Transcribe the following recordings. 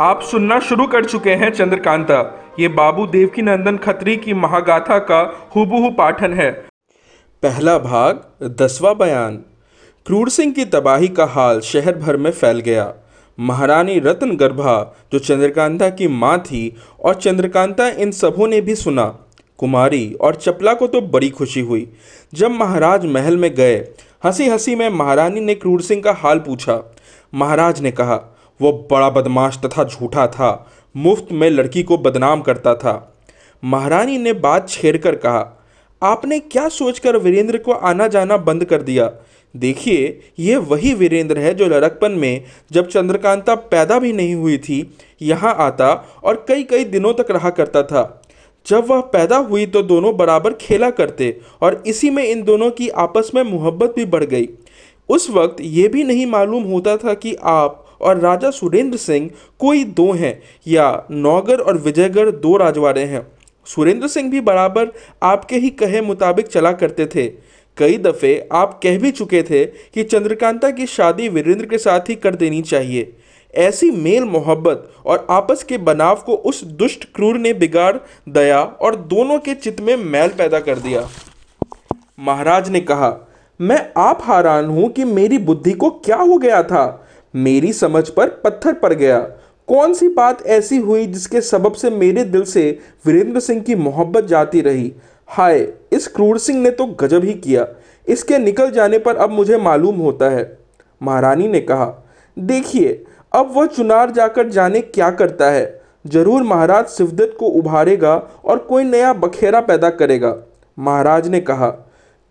आप सुनना शुरू कर चुके हैं चंद्रकांता। ये बाबू देवकी नंदन खत्री की महागाथा का हुबहू पाठन है। पहला भाग, दसवां बयान। क्रूर सिंह की तबाही का हाल शहर भर में फैल गया। महारानी रतन गर्भा, जो चंद्रकांता की माँ थी और चंद्रकांता इन सबों ने भी सुना। कुमारी और चपला को तो बड़ी खुशी हुई। जब महाराज महल में गए हँसी हँसी में महारानी ने क्रूर सिंह का हाल पूछा। महाराज ने कहा वो बड़ा बदमाश तथा झूठा था, मुफ़्त में लड़की को बदनाम करता था। महारानी ने बात छेड़कर कहा, आपने क्या सोचकर वीरेंद्र को आना जाना बंद कर दिया? देखिए, ये वही वीरेंद्र है जो लड़कपन में, जब चंद्रकांता पैदा भी नहीं हुई थी, यहाँ आता और कई कई दिनों तक रहा करता था। जब वह पैदा हुई तो दोनों बराबर खेला करते और इसी में इन दोनों की आपस में मोहब्बत भी बढ़ गई। उस वक्त ये भी नहीं मालूम होता था कि आप और राजा सुरेंद्र सिंह कोई दो हैं, या नौगर और विजयगढ़ दो राजवाड़े हैं। सुरेंद्र सिंह भी बराबर आपके ही कहे मुताबिक चला करते थे। कई दफ़े आप कह भी चुके थे कि चंद्रकांता की शादी वीरेंद्र के साथ ही कर देनी चाहिए। ऐसी मेल मोहब्बत और आपस के बनाव को उस दुष्ट, क्रूर ने बिगाड़, दया और दोनों के चित्त में मैल पैदा कर दिया। महाराज ने कहा, मैं आप हैरान हूँ कि मेरी बुद्धि को क्या हो गया था। मेरी समझ पर पत्थर पड़ गया। कौन सी बात ऐसी हुई जिसके सबब से मेरे दिल से वीरेंद्र सिंह की मोहब्बत जाती रही? हाय, इस क्रूर सिंह ने तो गजब ही किया। इसके निकल जाने पर अब मुझे मालूम होता है। महारानी ने कहा, देखिए, अब वह चुनार जाकर जाने क्या करता है। ज़रूर महाराज शिवदत्त को उभारेगा और कोई नया बखेरा पैदा करेगा। महाराज ने कहा,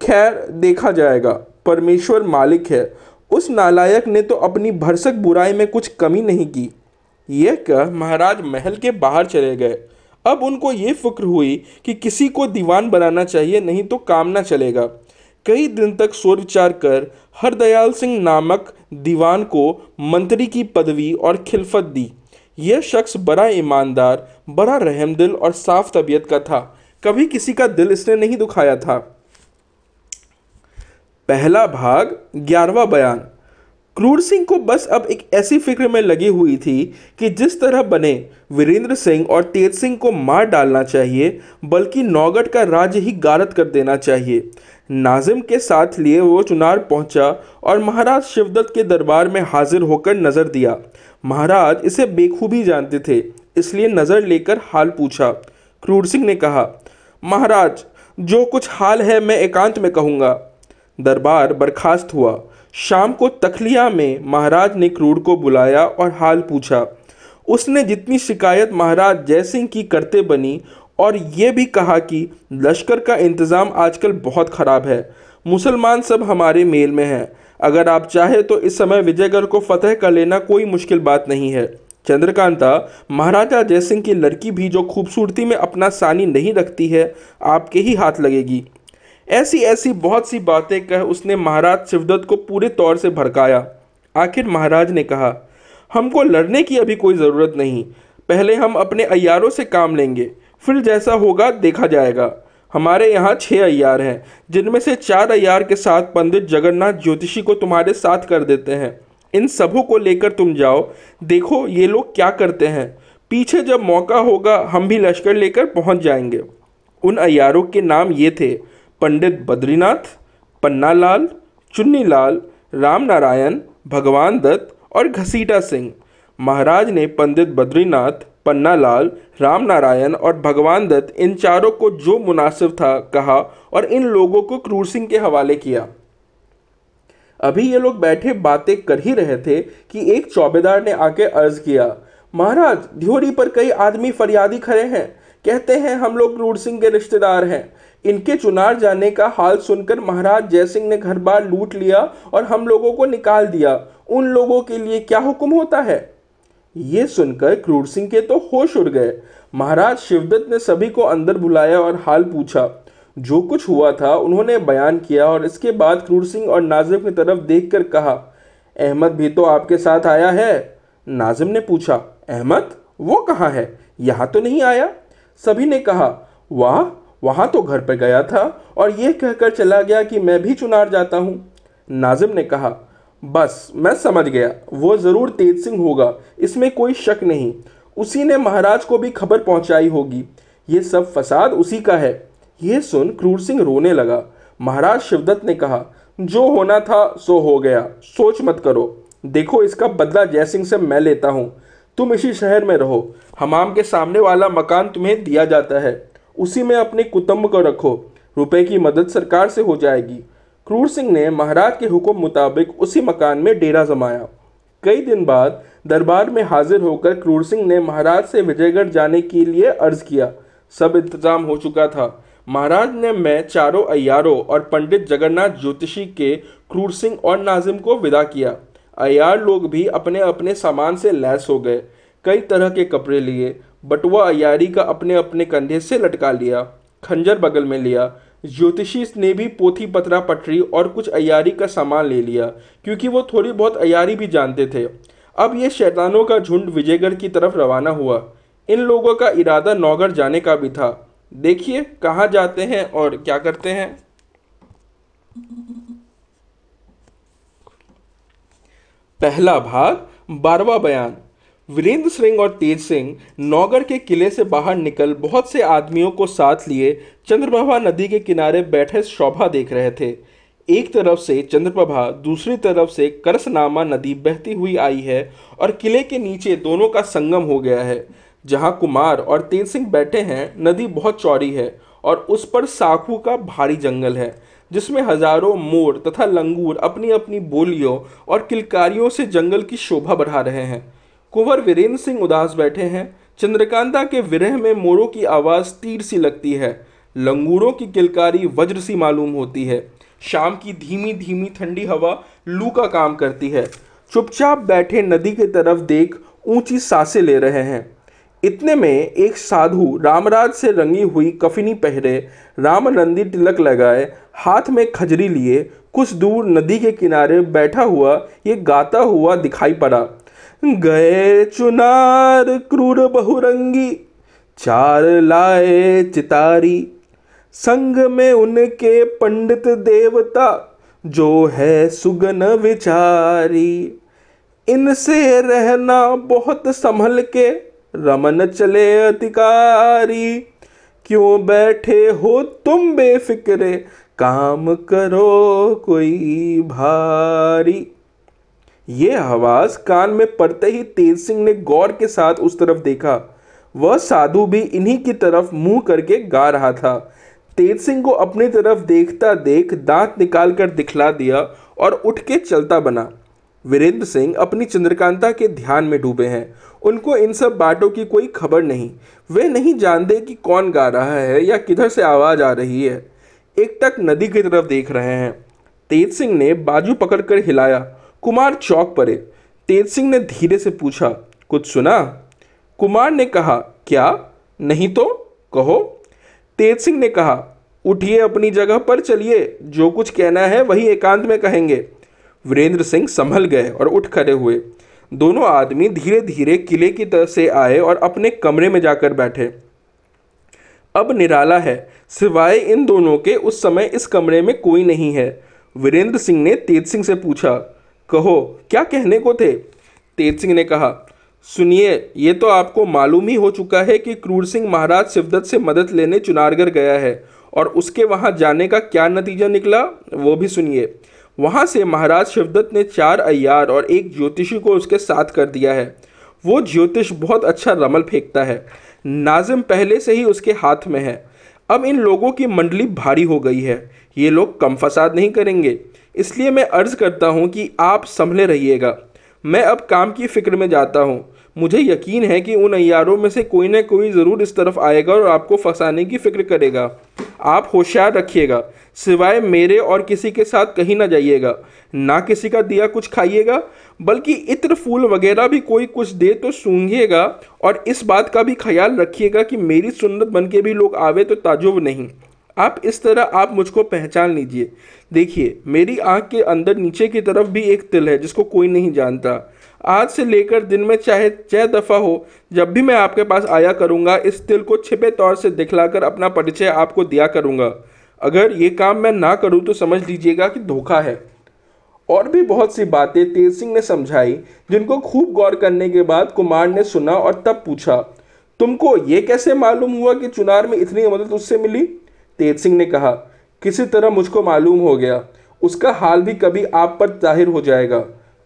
खैर, देखा जाएगा। परमेश्वर मालिक है उस नालायक ने तो अपनी भरसक बुराई में कुछ कमी नहीं की। यह कह महाराज महल के बाहर चले गए। अब उनको ये फ़िक्र हुई कि किसी को दीवान बनाना चाहिए, नहीं तो काम ना चलेगा। कई दिन तक सोच विचार कर हरदयाल सिंह नामक दीवान को मंत्री की पदवी और खिलफत दी। यह शख्स बड़ा ईमानदार, बड़ा रहमदिल और साफ़ तबीयत का था। कभी किसी का दिल इसने नहीं दुखाया था। पहला भाग, ग्यारहवा बयान। क्रूर सिंह को बस अब एक ऐसी फ़िक्र में लगी हुई थी कि जिस तरह बने, वीरेंद्र सिंह और तेज सिंह को मार डालना चाहिए, बल्कि नौगढ़ का राज्य ही गारत कर देना चाहिए। नाजिम के साथ लिए वो चुनार पहुँचा और महाराज शिवदत्त के दरबार में हाजिर होकर नज़र दिया। महाराज इसे बेखूबी जानते थे, इसलिए नज़र लेकर हाल पूछा। क्रूर सिंह ने कहा, महाराज, जो कुछ हाल है मैं एकांत में कहूँगा। दरबार बर्खास्त हुआ। शाम को तखलिया में महाराज ने क्रूर को बुलाया और हाल पूछा। उसने जितनी शिकायत महाराज जयसिंह की करते बनी और ये भी कहा कि लश्कर का इंतज़ाम आजकल बहुत ख़राब है। मुसलमान सब हमारे मेल में हैं। अगर आप चाहे तो इस समय विजयगढ़ को फतेह कर लेना कोई मुश्किल बात नहीं है। चंद्रकांता, महाराजा जयसिंह की लड़की भी जो खूबसूरती में अपना सानी नहीं रखती है, आपके ही हाथ लगेगी। ऐसी ऐसी बहुत सी बातें कह उसने महाराज शिवदत्त को पूरे तौर से भड़काया। आखिर महाराज ने कहा, हमको लड़ने की अभी कोई ज़रूरत नहीं। पहले हम अपने अयारों से काम लेंगे, फिर जैसा होगा देखा जाएगा। हमारे यहाँ छः अयार हैं, जिनमें से चार अयार के साथ पंडित जगन्नाथ ज्योतिषी को तुम्हारे साथ कर देते हैं। इन सबों को लेकर तुम जाओ, देखो ये लोग क्या करते हैं। पीछे जब मौका होगा, हम भी लश्कर लेकर पहुँच जाएँगे। उन अयारों के नाम ये थे पंडित बद्रीनाथ, पन्नालाल, चुन्नीलाल राम नारायण भगवान दत्त और घसीटा सिंह। महाराज ने पंडित बद्रीनाथ, पन्नालाल राम नारायण और भगवान दत्त इन चारों को जो मुनासिब था कहा और इन लोगों को क्रूर सिंह के हवाले किया। अभी ये लोग बैठे बातें कर ही रहे थे कि एक चौबेदार ने आके अर्ज़ किया, महाराज, ध्योरी पर कई आदमी फरियादी खड़े हैं। कहते हैं हम लोग क्रूर सिंह के रिश्तेदार हैं। इनके चुनार जाने का हाल सुनकर महाराज जयसिंह ने घर बार लूट लिया और हम लोगों को निकाल दिया। उन लोगों के लिए क्या हुक्म होता है? ये सुनकर क्रूर सिंह के तो होश उड़ गए। महाराज शिवदत्त ने सभी को अंदर बुलाया और हाल पूछा। जो कुछ हुआ था, उन्होंने बयान किया और इसके बाद क्रूर सिंह और नाजिम की तरफ़ देखकर कहा, अहमद भी तो आपके साथ आया है। नाजिम ने पूछा, अहमद, वो कहाँ है? यहाँ तो नहीं आया? सभी ने कहा, वाह वहाँ तो घर पर गया था और यह कहकर चला गया कि मैं भी चुनार जाता हूँ। नाजिम ने कहा, बस, मैं समझ गया। वो ज़रूर तेज सिंह होगा। इसमें कोई शक नहीं। उसी ने महाराज को भी खबर पहुंचाई होगी। ये सब फसाद उसी का है। यह सुन क्रूर सिंह रोने लगा। महाराज शिवदत्त ने कहा, जो होना था, सो हो गया। सोच मत करो। देखो, इसका बदला जयसिंह से मैं लेता हूँ। तुम इसी शहर में रहो। हमाम के सामने वाला मकान तुम्हें दिया जाता है। उसी में अपने कुटुंब को रखो। रुपए की मदद सरकार से हो जाएगी। क्रूर सिंह ने महाराज के हुक्म मुताबिक उसी मकान में डेरा जमाया। कई दिन बाद दरबार में हाजिर होकर क्रूर सिंह ने महाराज से विजयगढ़ जाने के लिए अर्ज़ किया। सब इंतज़ाम हो चुका था। महाराज ने मैं, चारों अयारों और पंडित जगन्नाथ ज्योतिषी के क्रूर सिंह और नाजिम को विदा किया। अयार लोग भी अपने अपने सामान से लैस हो गए। कई तरह के कपड़े लिए बटुआ अयारी का अपने अपने कंधे से लटका लिया, खंजर बगल में लिया। ज्योतिषी ने भी पोथी पतरा पटरी और कुछ अयारी का सामान ले लिया, क्योंकि वो थोड़ी बहुत अयारी भी जानते थे। अब ये शैतानों का झुंड विजयगढ़ की तरफ़ रवाना हुआ। इन लोगों का इरादा नौगढ़ जाने का भी था। देखिए, कहाँ जाते हैं और क्या करते हैं? पहला भाग बारवा बयान। वीरेंद्र सिंह और तेज सिंह नौगढ़ के किले से बाहर निकल बहुत से आदमियों को साथ लिए चंद्रप्रभा नदी के किनारे बैठे शोभा देख रहे थे। एक तरफ़ से चंद्रप्रभा, दूसरी तरफ़ से करसनामा नदी बहती हुई आई है और किले के नीचे दोनों का संगम हो गया है, जहाँ कुमार और तेज सिंह बैठे हैं, नदी बहुत चौड़ी है और उस पर साखू का भारी जंगल है, जिसमें हज़ारों मोर तथा लंगूर अपनी अपनी बोलियों और किलकारियों से जंगल की शोभा बढ़ा रहे हैं। कुंवर वीरेंद्र सिंह उदास बैठे हैं। चंद्रकांता के विरह में मोरों की आवाज़ तीर सी लगती है। लंगूरों की किलकारी वज्र सी मालूम होती है। शाम की धीमी धीमी ठंडी हवा लू का काम करती है। चुपचाप बैठे नदी की तरफ़ देख ऊँची साँसें ले रहे हैं। इतने में एक साधु रामराज से रंगी हुई कफिनी पहरे रामनंदी तिलक लगाए, हाथ में खजरी लिए, कुछ दूर नदी के किनारे बैठा हुआ, ये गाता हुआ दिखाई पड़ा। गए चुनार क्रूर बहुरंगी, चार लाए चितारी। संग में उनके पंडित देवता, जो है सुगन विचारी। इनसे रहना बहुत संभल के, रमन चले अधिकारी। क्यों बैठे हो तुम बेफिक्रे, काम करो कोई भारी। ये आवाज़ कान में पड़ते ही तेज सिंह ने गौर के साथ उस तरफ़ देखा। वह साधु भी इन्हीं की तरफ़ मुँह करके गा रहा था। तेज सिंह को अपनी तरफ़ देखता देख दांत निकाल कर दिखला दिया और उठ के चलता बना। वीरेंद्र सिंह अपनी चंद्रकांता के ध्यान में डूबे हैं। उनको इन सब बातों की कोई खबर नहीं। वे नहीं जानते कि कौन गा रहा है या किधर से आवाज़ आ रही है। एक तक नदी की तरफ़ देख रहे हैं। तेज सिंह ने बाजू पकड़कर हिलाया कुमार चौक पड़े तेज सिंह ने धीरे से पूछा, कुछ सुना? कुमार ने कहा, क्या? नहीं तो? कहो। तेज सिंह ने कहा, उठिए अपनी जगह पर चलिए, जो कुछ कहना है वही एकांत में कहेंगे। वीरेंद्र सिंह संभल गए और उठ खड़े हुए। दोनों आदमी धीरे धीरे किले की तरफ़ से आए और अपने कमरे में जाकर बैठे। अब निराला है, सिवाय इन दोनों के उस समय इस कमरे में कोई नहीं है। वीरेंद्र सिंह ने तेज सिंह से पूछा कहो, क्या कहने को थे? तेज सिंह ने कहा, सुनिए, ये तो आपको मालूम ही हो चुका है कि क्रूर सिंह महाराज शिवदत्त से मदद लेने चुनारगढ़ गया है और उसके वहाँ जाने का क्या नतीजा निकला, वो भी सुनिए। वहाँ से महाराज शिवदत्त ने चार अयार और एक ज्योतिषी को उसके साथ कर दिया है। वो ज्योतिष बहुत अच्छा रमल फेंकता है। नाजिम पहले से ही उसके हाथ में है। अब इन लोगों की मंडली भारी हो गई है। ये लोग कम फसाद नहीं करेंगे। इसलिए मैं अर्ज़ करता हूँ कि आप संभले रहिएगा। मैं अब काम की फ़िक्र में जाता हूँ। मुझे यकीन है कि उन अयारों में से कोई ना कोई ज़रूर इस तरफ़ आएगा और आपको फंसाने की फ़िक्र करेगा। आप होशियार रखिएगा, सिवाय मेरे और किसी के साथ कहीं ना जाइएगा। ना किसी का दिया कुछ खाइएगा, बल्कि इत्र फूल वगैरह भी कोई कुछ दे तो सूंघिएगा और इस बात का भी ख्याल रखिएगा कि मेरी सुन्नत बन के भी लोग आवे तो ताजुब नहीं। आप इस तरह आप मुझको पहचान लीजिए। देखिए, मेरी आँख के अंदर नीचे की तरफ़ भी एक तिल है, जिसको कोई नहीं जानता। आज से लेकर दिन में चाहे छः दफ़ा हो, जब भी मैं आपके पास आया करूँगा, इस तिल को छिपे तौर से दिखलाकर अपना परिचय आपको दिया करूँगा। अगर ये काम मैं ना करूँ तो समझ लीजिएगा कि धोखा है। और भी बहुत सी बातें तेज सिंह ने समझाई, जिनको खूब गौर करने के बाद कुमार ने सुना और तब पूछा, तुमको ये कैसे मालूम हुआ कि चुनार में इतनी मदद उससे मिली? तेज सिंह ने कहा, किसी तरह मुझको मालूम हो गया। उसका हाल भी कभी आप पर ज़ाहिर हो जाएगा।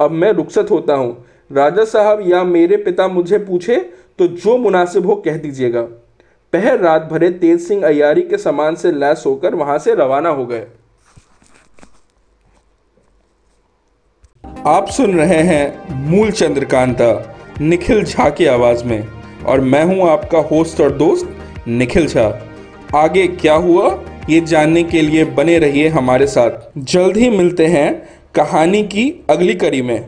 अब मैं रुखसत होता हूँ। राजा साहब या मेरे पिता मुझे पूछे तो जो मुनासिब हो कह दीजिएगा। पहर रात भरे तेज सिंह अयारी के सामान से लैस होकर वहाँ से रवाना हो गए। आप सुन रहे हैं मूल चंद्रकांता, निखिल झा की आवाज़ में। और मैं हूँ आपका होस्ट और दोस्त निखिल झा। आगे क्या हुआ? ये जानने के लिए बने रहिए हमारे साथ। जल्द ही मिलते हैं कहानी की अगली कड़ी में।